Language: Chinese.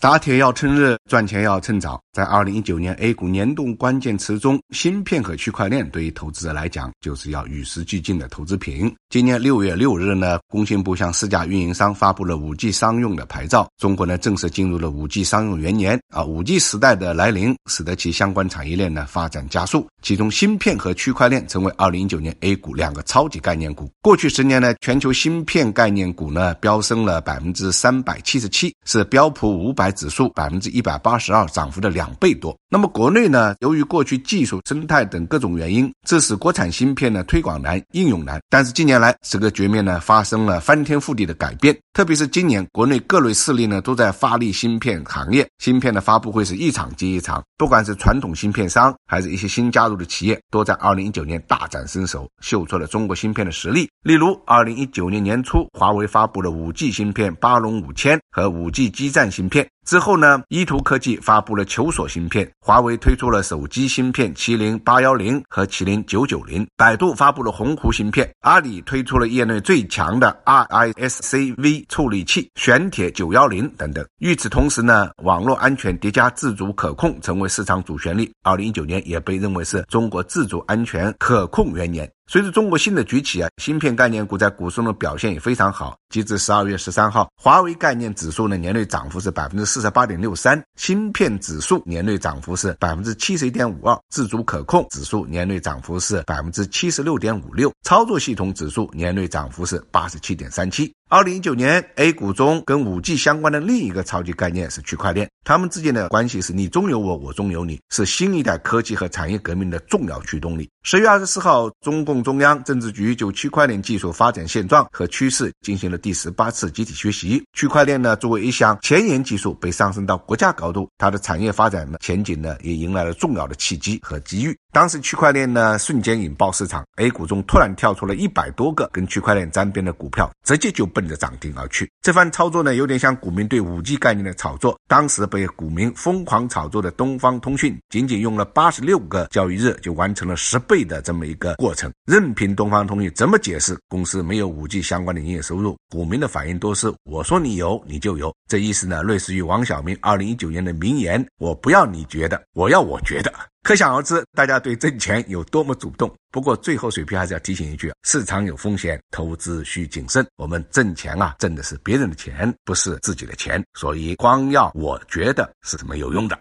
打铁要趁热，赚钱要趁早。在二零一九年 A 股年度关键词中，芯片和区块链对于投资者来讲，就是要与时俱进的投资品。今年六月六日呢，工信部向四家运营商发布了五 G 商用的牌照，中国呢正式进入了五 G 商用元年啊！五 G 时代的来临，使得其相关产业链呢发展加速，其中芯片和区块链成为二零一九年 A 股两个超级概念股。过去十年呢，全球芯片概念股呢飙升了百分之三百七十七，是标普五百。指数百分之一百八十二，涨幅的两倍多。那么国内呢？由于过去技术生态等各种原因，致使国产芯片呢推广难、应用难。但是近年来，这个局面呢发生了翻天覆地的改变。特别是今年，国内各类势力呢都在发力芯片行业，芯片的发布会是一场接一场。不管是传统芯片商，还是一些新加入的企业，都在二零一九年大展身手，秀出了中国芯片的实力。例如，二零一九年年初，华为发布了五 G 芯片巴龙五千和五 G 基站芯片。之后呢，依图科技发布了求索芯片，华为推出了手机芯片麒麟八幺零和麒麟九九零，百度发布了鸿鹄芯片，阿里推出了业内最强的 RISC-V 处理器玄铁九幺零等等。与此同时呢，网络安全叠加自主可控成为市场主旋律。二零一九年也被认为是中国自主安全可控元年。随着中国芯的崛起啊，芯片概念股在股市中的表现也非常好。截至十二月十三号，华为概念指数呢年内涨幅是百分之四十八点六三，芯片指数年内涨幅是百分之七十一点五二，自主可控指数年内涨幅是百分之七十六点五六，操作系统指数年内涨幅是八十七点三七。二零一九年 A 股中跟五 G 相关的另一个超级概念是区块链，它们之间的关系是你中有我，我中有你，是新一代科技和产业革命的重要驱动力。十月二十四号，中共中央政治局就区块链技术发展现状和趋势进行了第十八次集体学习。区块链呢，作为一项前沿技术，被上升到国家高度，它的产业发展呢前景呢，也迎来了重要的契机和机遇。当时区块链呢瞬间引爆市场，A 股中突然跳出了一百多个跟区块链沾边的股票，直接就奔着涨停而去。这番操作呢，有点像股民对五 G 概念的炒作。当时被股民疯狂炒作的东方通讯，仅仅用了八十六个交易日就完成了十倍的这么一个过程。任凭东方通讯怎么解释公司没有五 G 相关的营业收入，股民的反应都是我说你有你就有。这意思呢，类似于王晓明二零一九年的名言：我不要你觉得，我要我觉得。可想而知，大家对挣钱有多么主动。不过最后，水平还是要提醒一句：市场有风险，投资需谨慎。我们挣钱啊，挣的是别人的钱，不是自己的钱，所以光要我觉得是没有用的。